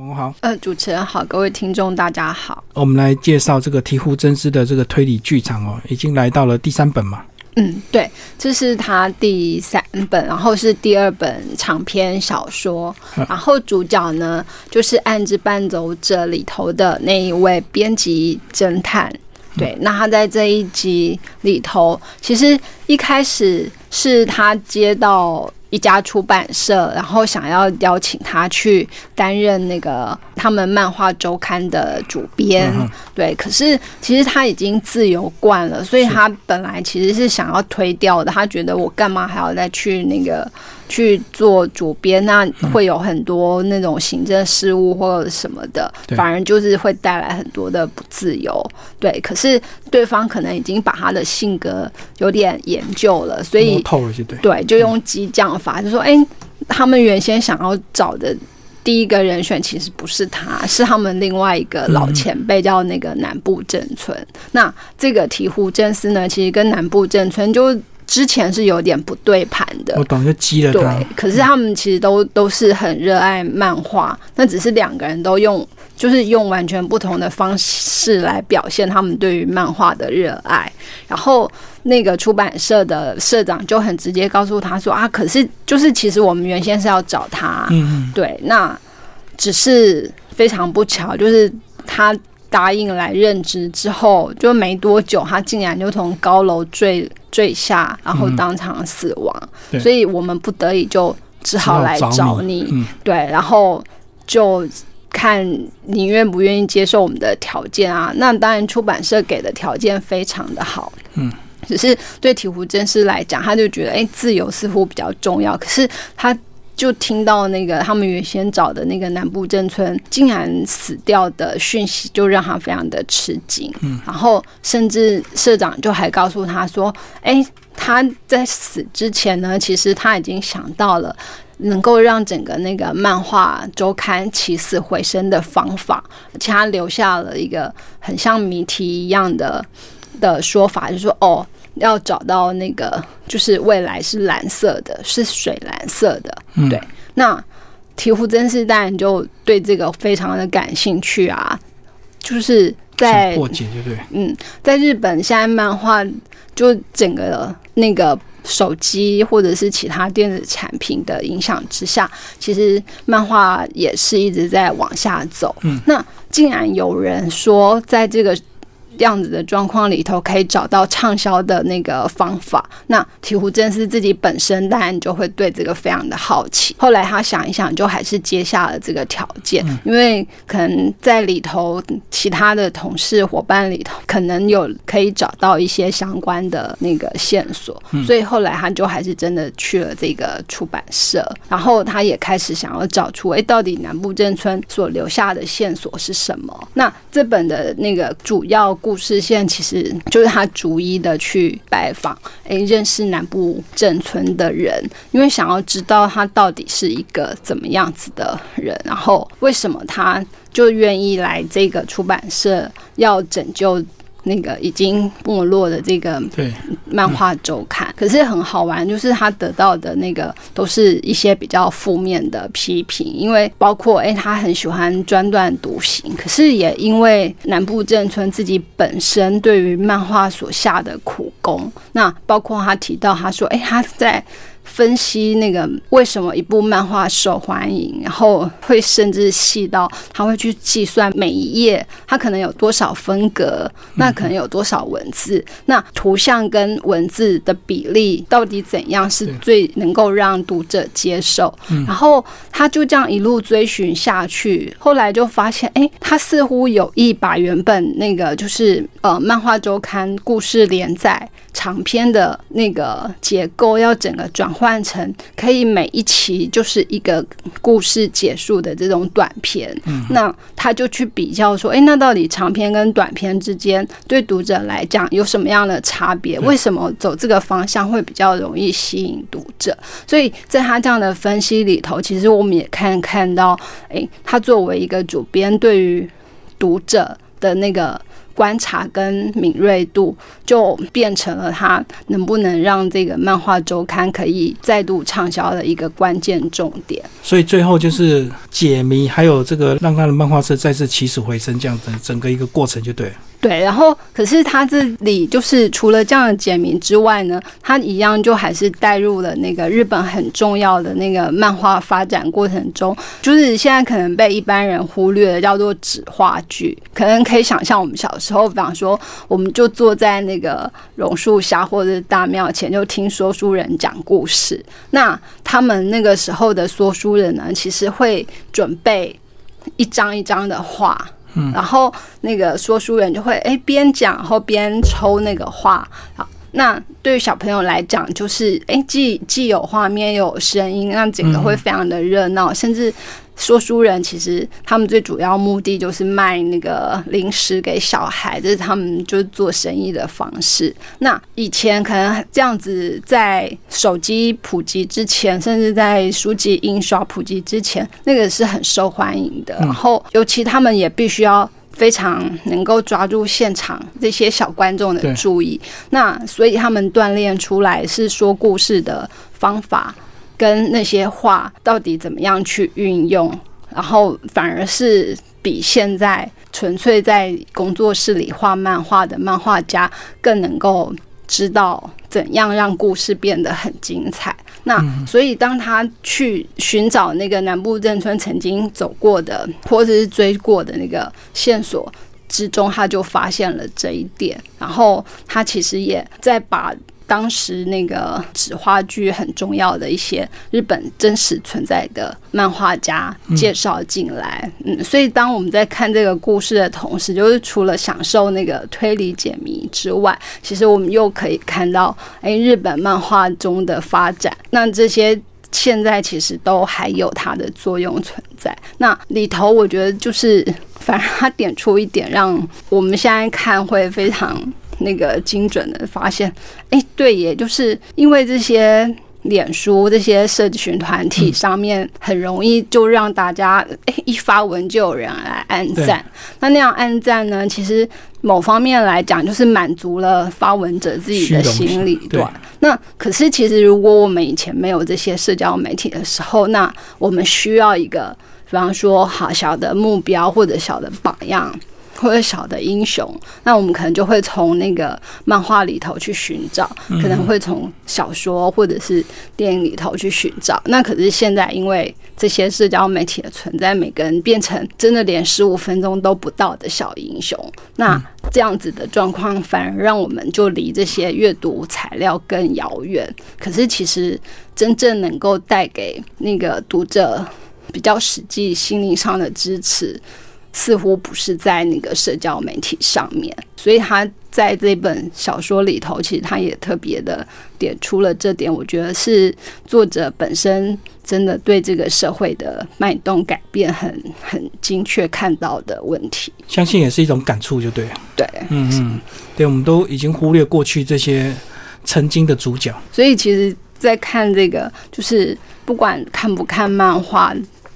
王好，呃，主持人好，各位听众大家好。我们来介绍这个醍醐真司的这个推理剧场哦，已经来到了第三本嘛。嗯，对，这是他第三本，然后是第二本长篇小说，然后主角呢就是《暗之伴走者》里头的那一位编辑侦探。对，那他在这一集里头，其实一开始是他接到。一家出版社，然后想要邀请他去担任那个他们漫画周刊的主编，对。可是其实他已经自由惯了，所以他本来其实是想要推掉的。他觉得我干嘛还要再去那个？去做主编，那会有很多那种行政事务或者什么的，反而就是会带来很多的不自由。对，可是对方可能已经把他的性格有点研究了，所以透了些对，对，就用激将法，就说：“哎，他们原先想要找的第一个人选其实不是他，是他们另外一个老前辈，叫那个南部正村。那这个醍醐真司呢，其实跟南部正村就。”之前是有点不对盘的，我懂就激了他。对，可是他们其实都都是很热爱漫画，那只是两个人都用，就是用完全不同的方式来表现他们对于漫画的热爱。然后那个出版社的社长就很直接告诉他说：“啊，可是就是其实我们原先是要找他，嗯，对，那只是非常不巧，就是他。”答应来任职之后，就没多久，他竟然就从高楼坠坠下，然后当场死亡。所以我们不得已就只好来找你。对，然后就看你愿不愿意接受我们的条件啊？那当然，出版社给的条件非常的好。嗯，只是对体湖真师来讲，他就觉得，哎，自由似乎比较重要。可是他。就听到那个他们原先找的那个南部镇村竟然死掉的讯息，就让他非常的吃惊。嗯，然后甚至社长就还告诉他说：“哎，他在死之前呢，其实他已经想到了能够让整个那个漫画周刊起死回生的方法，而且他留下了一个很像谜题一样的的说法，就说哦。”要找到那个，就是未来是蓝色的，是水蓝色的，对。那醍醐真是当然就对这个非常的感兴趣啊，就是在破解，对对？嗯，在日本现在漫画就整个那个手机或者是其他电子产品的影响之下，其实漫画也是一直在往下走。嗯，那竟然有人说在这个。样子的状况里头可以找到畅销的那个方法。那醍醐真司自己本身当然就会对这个非常的好奇。后来他想一想，就还是接下了这个条件，因为可能在里头其他的同事伙伴里头，可能有可以找到一些相关的那个线索。所以后来他就还是真的去了这个出版社，然后他也开始想要找出，哎，到底南部镇村所留下的线索是什么？那这本的那个主要。故事线其实就是他逐一的去拜访，诶，认识南部镇村的人，因为想要知道他到底是一个怎么样子的人，然后为什么他就愿意来这个出版社要拯救。那个已经没落的这个漫画周刊，可是很好玩，就是他得到的那个都是一些比较负面的批评，因为包括哎，他很喜欢专断独行，可是也因为南部正村自己本身对于漫画所下的苦功，那包括他提到他说，哎，他在。分析那个为什么一部漫画受欢迎，然后会甚至细到他会去计算每一页它可能有多少分格，那可能有多少文字，那图像跟文字的比例到底怎样是最能够让读者接受？然后他就这样一路追寻下去，后来就发现，哎，他似乎有意把原本那个就是呃漫画周刊故事连载。长篇的那个结构要整个转换成可以每一期就是一个故事结束的这种短篇，那他就去比较说，哎，那到底长篇跟短篇之间对读者来讲有什么样的差别？为什么走这个方向会比较容易吸引读者？所以在他这样的分析里头，其实我们也看看到，哎，他作为一个主编，对于读者的那个。观察跟敏锐度，就变成了他能不能让这个漫画周刊可以再度畅销的一个关键重点。所以最后就是解谜，还有这个让他的漫画社再次起死回生，这样的整个一个过程就对了。对，然后可是他这里就是除了这样的简明之外呢，他一样就还是带入了那个日本很重要的那个漫画发展过程中，就是现在可能被一般人忽略的叫做纸画剧。可能可以想象我们小时候，比方说，我们就坐在那个榕树下或者大庙前，就听说书人讲故事。那他们那个时候的说书人呢，其实会准备一张一张的画。然后那个说书人就会哎边讲，然后边抽那个画。好，那对于小朋友来讲，就是哎既既有画面又有声音，那整个会非常的热闹，甚至。说书人其实他们最主要目的就是卖那个零食给小孩，这是他们就是做生意的方式。那以前可能这样子，在手机普及之前，甚至在书籍印刷普及之前，那个是很受欢迎的。然后，尤其他们也必须要非常能够抓住现场这些小观众的注意。那所以他们锻炼出来是说故事的方法。跟那些画到底怎么样去运用，然后反而是比现在纯粹在工作室里画漫画的漫画家更能够知道怎样让故事变得很精彩。那所以当他去寻找那个南部镇村曾经走过的或者是追过的那个线索之中，他就发现了这一点。然后他其实也在把。当时那个纸画剧很重要的一些日本真实存在的漫画家介绍进来，嗯，所以当我们在看这个故事的同时，就是除了享受那个推理解谜之外，其实我们又可以看到，哎，日本漫画中的发展，那这些现在其实都还有它的作用存在。那里头我觉得就是，反而他点出一点，让我们现在看会非常。那个精准的发现，哎，对，也就是因为这些脸书这些社群团体上面很容易就让大家哎一发文就有人来按赞，那那样按赞呢，其实某方面来讲就是满足了发文者自己的心理，对。那可是其实如果我们以前没有这些社交媒体的时候，那我们需要一个，比方说好小的目标或者小的榜样。或者小的英雄，那我们可能就会从那个漫画里头去寻找，可能会从小说或者是电影里头去寻找。那可是现在因为这些社交媒体的存在，每个人变成真的连十五分钟都不到的小英雄。那这样子的状况，反而让我们就离这些阅读材料更遥远。可是其实真正能够带给那个读者比较实际心灵上的支持。似乎不是在那个社交媒体上面，所以他在这本小说里头，其实他也特别的点出了这点。我觉得是作者本身真的对这个社会的脉动改变很很精确看到的问题，相信也是一种感触，就对。对，嗯嗯，对，我们都已经忽略过去这些曾经的主角，所以其实，在看这个，就是不管看不看漫画。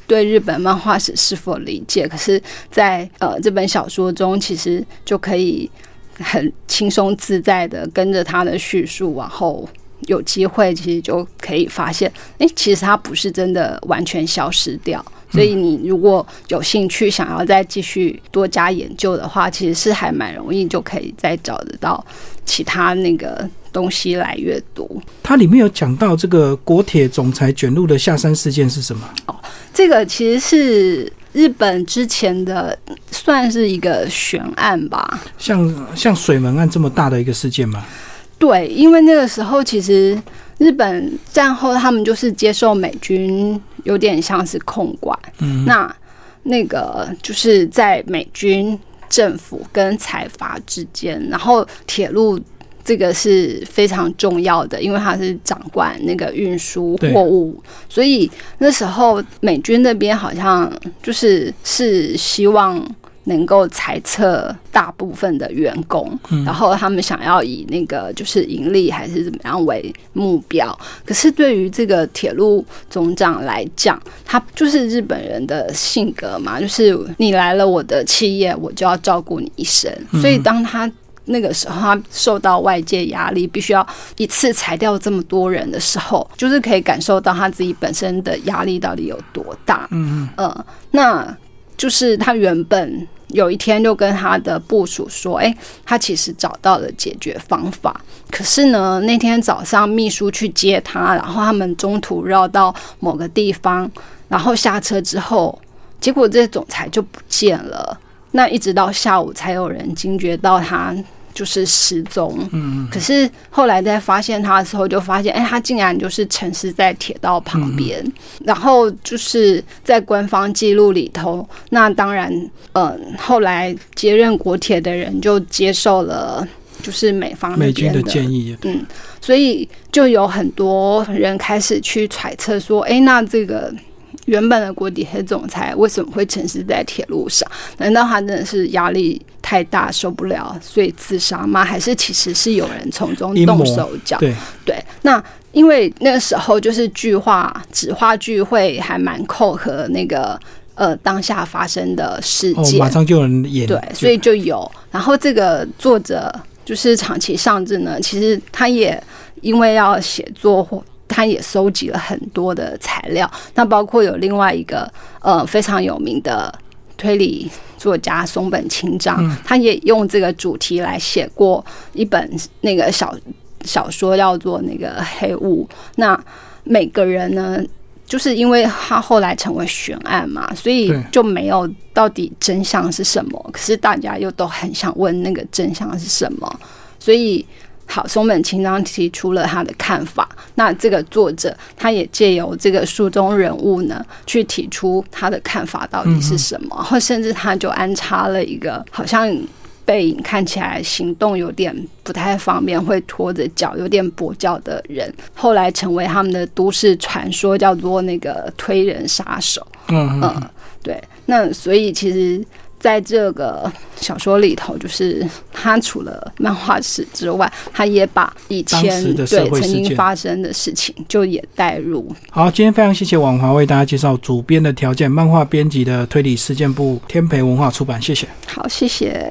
对日本漫画史是否理解？可是，在呃这本小说中，其实就可以很轻松自在的跟着他的叙述，然后有机会，其实就可以发现，哎，其实它不是真的完全消失掉。所以，你如果有兴趣想要再继续多加研究的话，其实是还蛮容易就可以再找得到其他那个东西来阅读。它里面有讲到这个国铁总裁卷入的下山事件是什么？哦。这个其实是日本之前的，算是一个悬案吧。像像水门案这么大的一个事件吗？对，因为那个时候其实日本战后他们就是接受美军，有点像是控管。嗯，那那个就是在美军政府跟财阀之间，然后铁路。这个是非常重要的，因为它是掌管那个运输货物，所以那时候美军那边好像就是是希望能够裁撤大部分的员工，然后他们想要以那个就是盈利还是怎么样为目标。可是对于这个铁路总长来讲，他就是日本人的性格嘛，就是你来了我的企业，我就要照顾你一生。所以当他那个时候，他受到外界压力，必须要一次裁掉这么多人的时候，就是可以感受到他自己本身的压力到底有多大。嗯嗯，呃，那就是他原本有一天就跟他的部署说：“哎，他其实找到了解决方法。可是呢，那天早上秘书去接他，然后他们中途绕到某个地方，然后下车之后，结果这总裁就不见了。那一直到下午才有人惊觉到他。”就是失踪，嗯，可是后来在发现他的时候，就发现，哎，他竟然就是沉尸在铁道旁边。然后就是在官方记录里头，那当然，嗯，后来接任国铁的人就接受了，就是美方美军的建议，嗯，所以就有很多人开始去揣测说，哎，那这个。原本的国铁总裁为什么会沉尸在铁路上？难道他真的是压力太大受不了，所以自杀吗？还是其实是有人从中动手脚？对对，那因为那个时候就是剧化纸化聚会还蛮扣合那个呃当下发生的事件，马上就有人演，对，所以就有。然后这个作者就是长期上志呢，其实他也因为要写作或。他也收集了很多的材料，那包括有另外一个呃非常有名的推理作家松本清张，他也用这个主题来写过一本那个小小说，叫做那个黑雾。那每个人呢，就是因为他后来成为悬案嘛，所以就没有到底真相是什么。可是大家又都很想问那个真相是什么，所以。好，松本清张提出了他的看法。那这个作者他也借由这个书中人物呢，去提出他的看法到底是什么，或甚至他就安插了一个好像背影看起来行动有点不太方便，会拖着脚，有点跛脚的人，后来成为他们的都市传说，叫做那个推人杀手。嗯嗯，对。那所以其实。在这个小说里头，就是他除了漫画史之外，他也把以前对曾经发生的事情就也带入。好，今天非常谢谢王华为大家介绍主编的条件，漫画编辑的推理事件部天培文化出版，谢谢。好，谢谢。